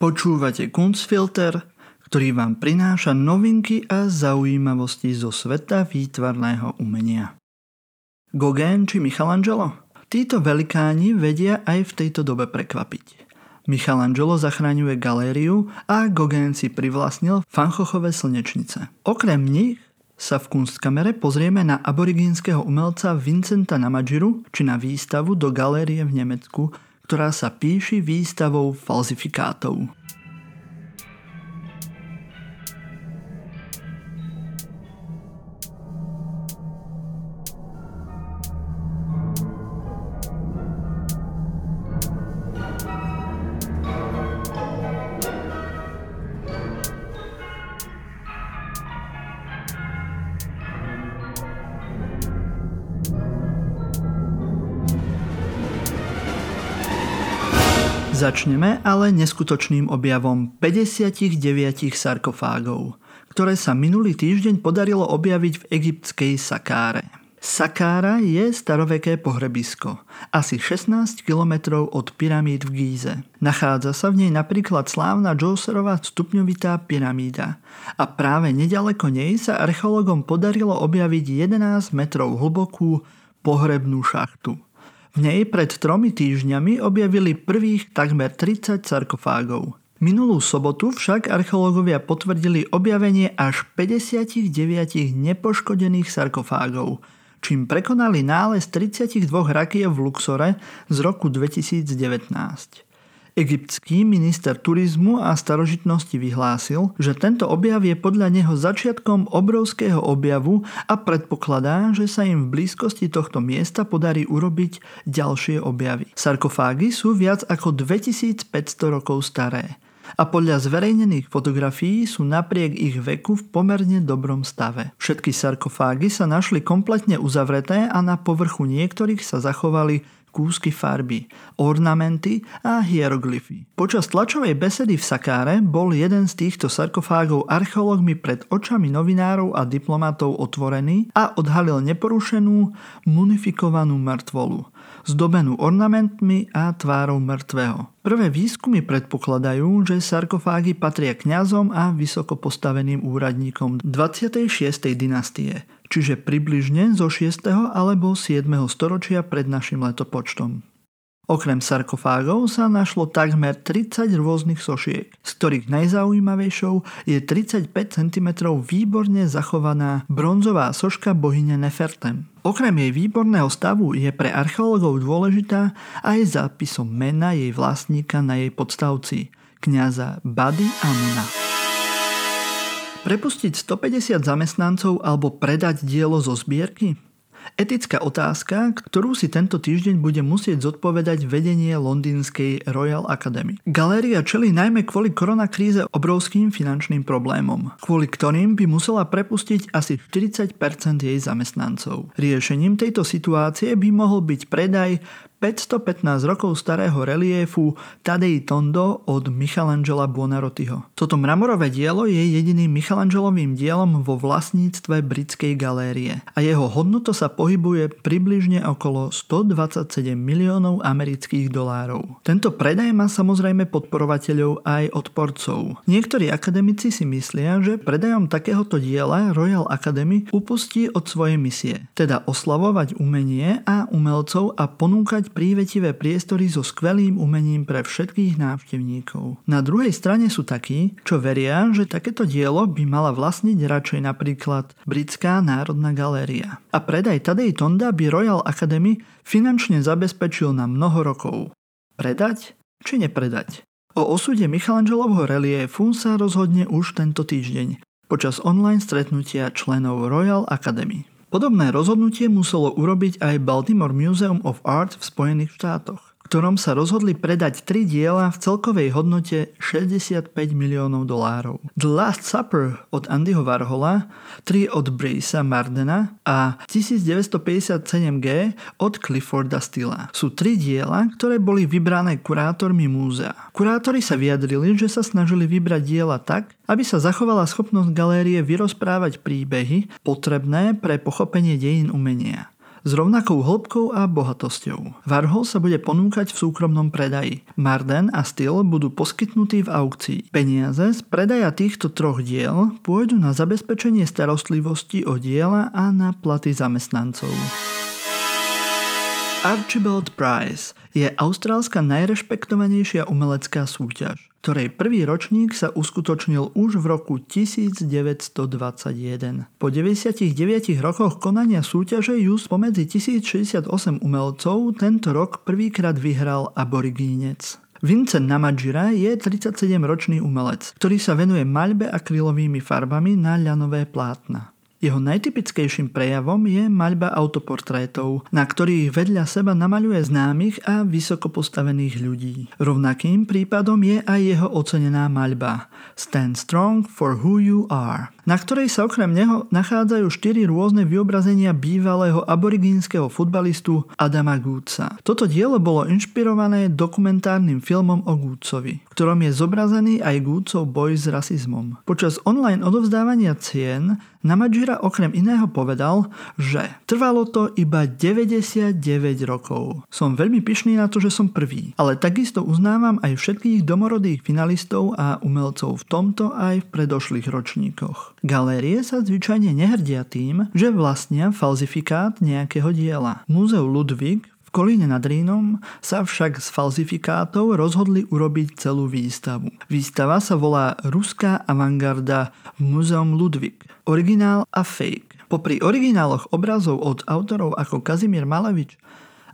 Počúvate Kunstfilter, ktorý vám prináša novinky a zaujímavosti zo sveta výtvarného umenia. Gauguin či Michelangelo? Títo velikáni vedia aj v tejto dobe prekvapiť. Michelangelo zachraňuje galériu a Gauguin si privlastnil fanchochové slnečnice. Okrem nich sa v kunstkamere pozrieme na aborigínskeho umelca Vincenta Namadžiru či na výstavu do galérie v Nemecku, ktorá sa píši výstavou falzifikátov. Začneme ale neskutočným objavom 59 sarkofágov, ktoré sa minulý týždeň podarilo objaviť v egyptskej Sakáre. Sakára je staroveké pohrebisko, asi 16 km od pyramíd v Gíze. Nachádza sa v nej napríklad slávna Džoserová stupňovitá pyramída a práve nedaleko nej sa archeologom podarilo objaviť 11 metrov hlbokú pohrebnú šachtu. V nej pred tromi týždňami objavili prvých takmer 30 sarkofágov. Minulú sobotu však archeológovia potvrdili objavenie až 59 nepoškodených sarkofágov, čím prekonali nález 32 rakiev v Luxore z roku 2019. Egyptský minister turizmu a starožitnosti vyhlásil, že tento objav je podľa neho začiatkom obrovského objavu a predpokladá, že sa im v blízkosti tohto miesta podarí urobiť ďalšie objavy. Sarkofágy sú viac ako 2500 rokov staré a podľa zverejnených fotografií sú napriek ich veku v pomerne dobrom stave. Všetky sarkofágy sa našli kompletne uzavreté a na povrchu niektorých sa zachovali kúsky farby, ornamenty a hieroglyfy. Počas tlačovej besedy v Sakáre bol jeden z týchto sarkofágov archeológmi pred očami novinárov a diplomatov otvorený a odhalil neporušenú, munifikovanú mŕtvolu, zdobenú ornamentmi a tvárou mŕtvého. Prvé výskumy predpokladajú, že sarkofágy patria kňazom a vysoko postaveným úradníkom 26. dynastie, čiže približne zo 6. alebo 7. storočia pred našim letopočtom. Okrem sarkofágov sa našlo takmer 30 rôznych sošiek, z ktorých najzaujímavejšou je 35 cm výborne zachovaná bronzová soška bohyne Nefertem. Okrem jej výborného stavu je pre archeológov dôležitá aj zápisom mena jej vlastníka na jej podstavci, kňaza Bady Amuna. Prepustiť 150 zamestnancov alebo predať dielo zo zbierky? Etická otázka, ktorú si tento týždeň bude musieť zodpovedať vedenie londýnskej Royal Academy. Galéria čelí najmä kvôli koronakríze obrovským finančným problémom, kvôli ktorým by musela prepustiť asi 40% jej zamestnancov. Riešením tejto situácie by mohol byť predaj 515 rokov starého reliefu Tadei Tondo od Michelangela Buonarrotiho. Toto mramorové dielo je jediným Michelangelovým dielom vo vlastníctve britskej galérie a jeho hodnota sa pohybuje približne okolo 127 miliónov amerických dolárov. Tento predaj má samozrejme podporovateľov aj odporcov. Niektorí akademici si myslia, že predajom takéhoto diela Royal Academy upustí od svojej misie, teda oslavovať umenie a umelcov a ponúkať prívetivé priestory so skvelým umením pre všetkých návštevníkov. Na druhej strane sú takí, čo veria, že takéto dielo by mala vlastniť radšej napríklad Britská národná galéria. A predaj Tadej Tonda by Royal Academy finančne zabezpečil na mnoho rokov. Predať či nepredať? O osude Michelangelovho reliefu sa rozhodne už tento týždeň počas online stretnutia členov Royal Academy. Podobné rozhodnutie muselo urobiť aj Baltimore Museum of Art v Spojených štátoch ktorom sa rozhodli predať tri diela v celkovej hodnote 65 miliónov dolárov. The Last Supper od Andyho Warhola, 3 od Brace'a Mardena a 1957G od Clifforda Stilla. Sú tri diela, ktoré boli vybrané kurátormi múzea. Kurátori sa vyjadrili, že sa snažili vybrať diela tak, aby sa zachovala schopnosť galérie vyrozprávať príbehy potrebné pre pochopenie dejín umenia s rovnakou hĺbkou a bohatosťou. Warhol sa bude ponúkať v súkromnom predaji. Marden a Styl budú poskytnutí v aukcii. Peniaze z predaja týchto troch diel pôjdu na zabezpečenie starostlivosti o diela a na platy zamestnancov. Archibald Prize je austrálska najrešpektovanejšia umelecká súťaž, ktorej prvý ročník sa uskutočnil už v roku 1921. Po 99 rokoch konania súťaže ju spomedzi 1068 umelcov tento rok prvýkrát vyhral aborigínec. Vincent Namadžira je 37-ročný umelec, ktorý sa venuje maľbe akrylovými farbami na ľanové plátna. Jeho najtypickejším prejavom je maľba autoportrétov, na ktorých vedľa seba namaľuje známych a vysoko postavených ľudí. Rovnakým prípadom je aj jeho ocenená maľba Stand Strong for Who You Are, na ktorej sa okrem neho nachádzajú štyri rôzne vyobrazenia bývalého aborigínskeho futbalistu Adama Goodsa. Toto dielo bolo inšpirované dokumentárnym filmom o Goodsovi, v ktorom je zobrazený aj Goodsov boj s rasizmom. Počas online odovzdávania cien Namadžira okrem iného povedal, že trvalo to iba 99 rokov. Som veľmi pyšný na to, že som prvý, ale takisto uznávam aj všetkých domorodých finalistov a umelcov v tomto aj v predošlých ročníkoch. Galérie sa zvyčajne nehrdia tým, že vlastnia falzifikát nejakého diela. Múzeu Ludwig v Kolíne nad Rínom sa však z falzifikátov rozhodli urobiť celú výstavu. Výstava sa volá Ruská avantgarda v Múzeum Ludwig. Originál a fake. Popri origináloch obrazov od autorov ako Kazimír Malevič,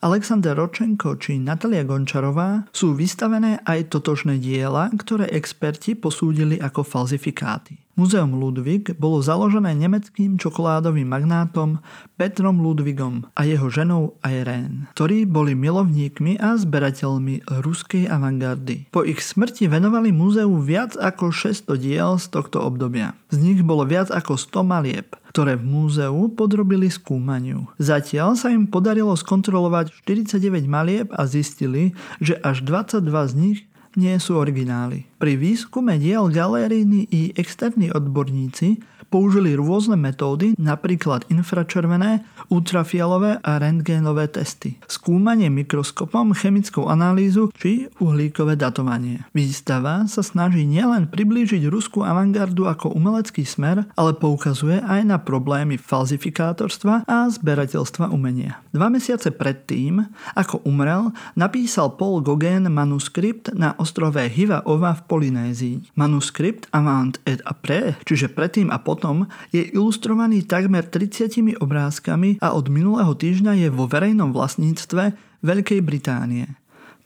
Alexander Ročenko či Natalia Gončarová sú vystavené aj totožné diela, ktoré experti posúdili ako falzifikáty. Muzeum Ludwig bolo založené nemeckým čokoládovým magnátom Petrom Ludwigom a jeho ženou Irene, ktorí boli milovníkmi a zberateľmi ruskej avantgardy. Po ich smrti venovali múzeu viac ako 600 diel z tohto obdobia. Z nich bolo viac ako 100 malieb, ktoré v múzeu podrobili skúmaniu. Zatiaľ sa im podarilo skontrolovať 49 malieb a zistili, že až 22 z nich nie sú originály. Pri výskume diel galeríny i externí odborníci použili rôzne metódy, napríklad infračervené, ultrafialové a rentgénové testy, skúmanie mikroskopom, chemickú analýzu či uhlíkové datovanie. Výstava sa snaží nielen priblížiť ruskú avantgardu ako umelecký smer, ale poukazuje aj na problémy falzifikátorstva a zberateľstva umenia. Dva mesiace predtým, ako umrel, napísal Paul Gauguin manuskript na ostrove Hiva Ova v Polynézii. Manuskript Avant et après, čiže predtým a potom, je ilustrovaný takmer 30 obrázkami a od minulého týždňa je vo verejnom vlastníctve Veľkej Británie.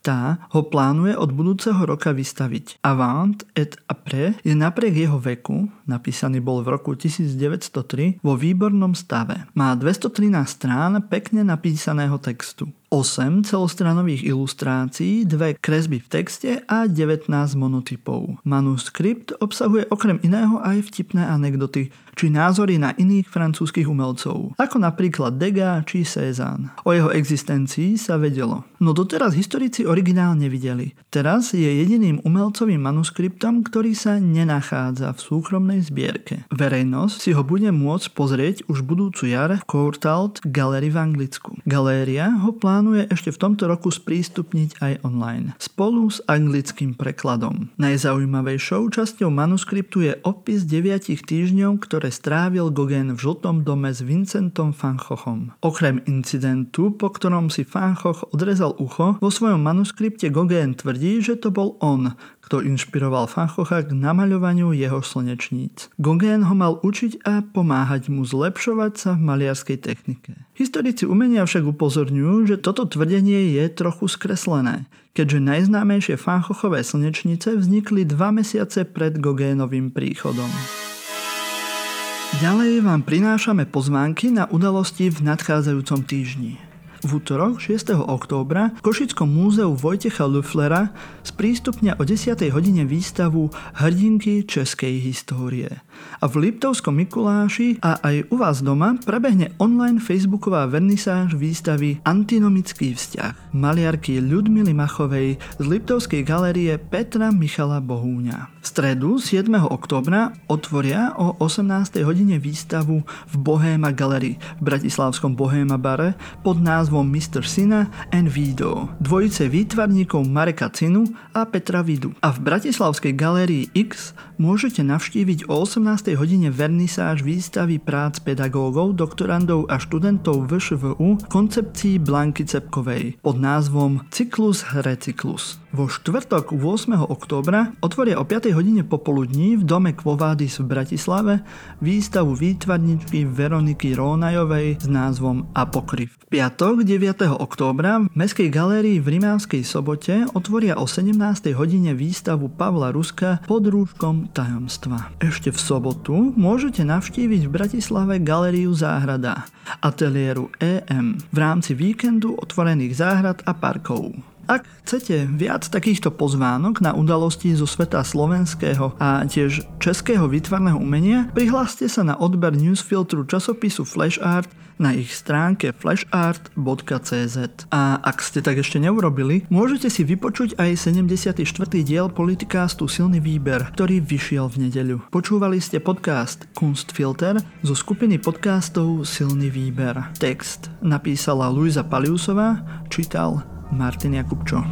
Tá ho plánuje od budúceho roka vystaviť. Avant et après je napriek jeho veku, napísaný bol v roku 1903, vo výbornom stave. Má 213 strán pekne napísaného textu. 8 celostranových ilustrácií, dve kresby v texte a 19 monotypov. Manuskript obsahuje okrem iného aj vtipné anekdoty či názory na iných francúzskych umelcov, ako napríklad Degas či Cézanne. O jeho existencii sa vedelo. No doteraz historici originál nevideli. Teraz je jediným umelcovým manuskriptom, ktorý sa nenachádza v súkromnej zbierke. Verejnosť si ho bude môcť pozrieť už budúcu jar v Courtauld Gallery v Anglicku. Galéria ho plánuje ešte v tomto roku sprístupniť aj online, spolu s anglickým prekladom. Najzaujímavejšou časťou manuskriptu je opis 9 týždňov, ktoré strávil Gauguin v žltom dome s Vincentom van Goghom. Okrem incidentu, po ktorom si Van Gogh odrezal ucho, vo svojom manuskripte Gauguin tvrdí, že to bol on, kto inšpiroval Fanchocha k namaľovaniu jeho slnečníc. Gauguin ho mal učiť a pomáhať mu zlepšovať sa v maliarskej technike. Historici umenia však upozorňujú, že toto tvrdenie je trochu skreslené, keďže najznámejšie Fanchochové slnečnice vznikli dva mesiace pred Gogénovým príchodom. Ďalej vám prinášame pozvánky na udalosti v nadchádzajúcom týždni. V útorok 6. októbra v Košickom múzeu Vojtecha Luflera sprístupnia o 10. hodine výstavu Hrdinky českej histórie. A v Liptovskom Mikuláši a aj u vás doma prebehne online facebooková vernisáž výstavy Antinomický vzťah maliarky Ľudmily Machovej z Liptovskej galérie Petra Michala Bohúňa. V stredu 7. októbra otvoria o 18. hodine výstavu v Bohéma Gallery v Bratislavskom Bohéma bare pod názvom Mr. Sina and Vido, dvojice výtvarníkov Mareka Cinu a Petra Vidu. A v Bratislavskej galérii X môžete navštíviť o 18. hodine vernisáž výstavy prác pedagógov, doktorandov a študentov VŠVU koncepcii Blanky Cepkovej pod názvom Cyklus Recyklus. Vo štvrtok 8. októbra otvoria o 5. hodine popoludní v dome Kvovádis v Bratislave výstavu výtvarničky Veroniky Rónajovej s názvom Apokryf. V piatok 9. októbra v Mestskej galérii v Rimavskej sobote otvoria o 17. hodine výstavu Pavla Ruska pod rúškom tajomstva. Ešte v sobotu môžete navštíviť v Bratislave galériu Záhrada, ateliéru EM v rámci víkendu otvorených záhrad a parkov. Ak chcete viac takýchto pozvánok na udalosti zo sveta slovenského a tiež českého výtvarného umenia, prihláste sa na odber newsfiltru časopisu Flash Art na ich stránke flashart.cz. A ak ste tak ešte neurobili, môžete si vypočuť aj 74. diel politikástu Silný výber, ktorý vyšiel v nedeľu. Počúvali ste podcast Kunstfilter zo skupiny podcastov Silný výber. Text napísala Luisa Paliusová, čítal Martin Jakubčo.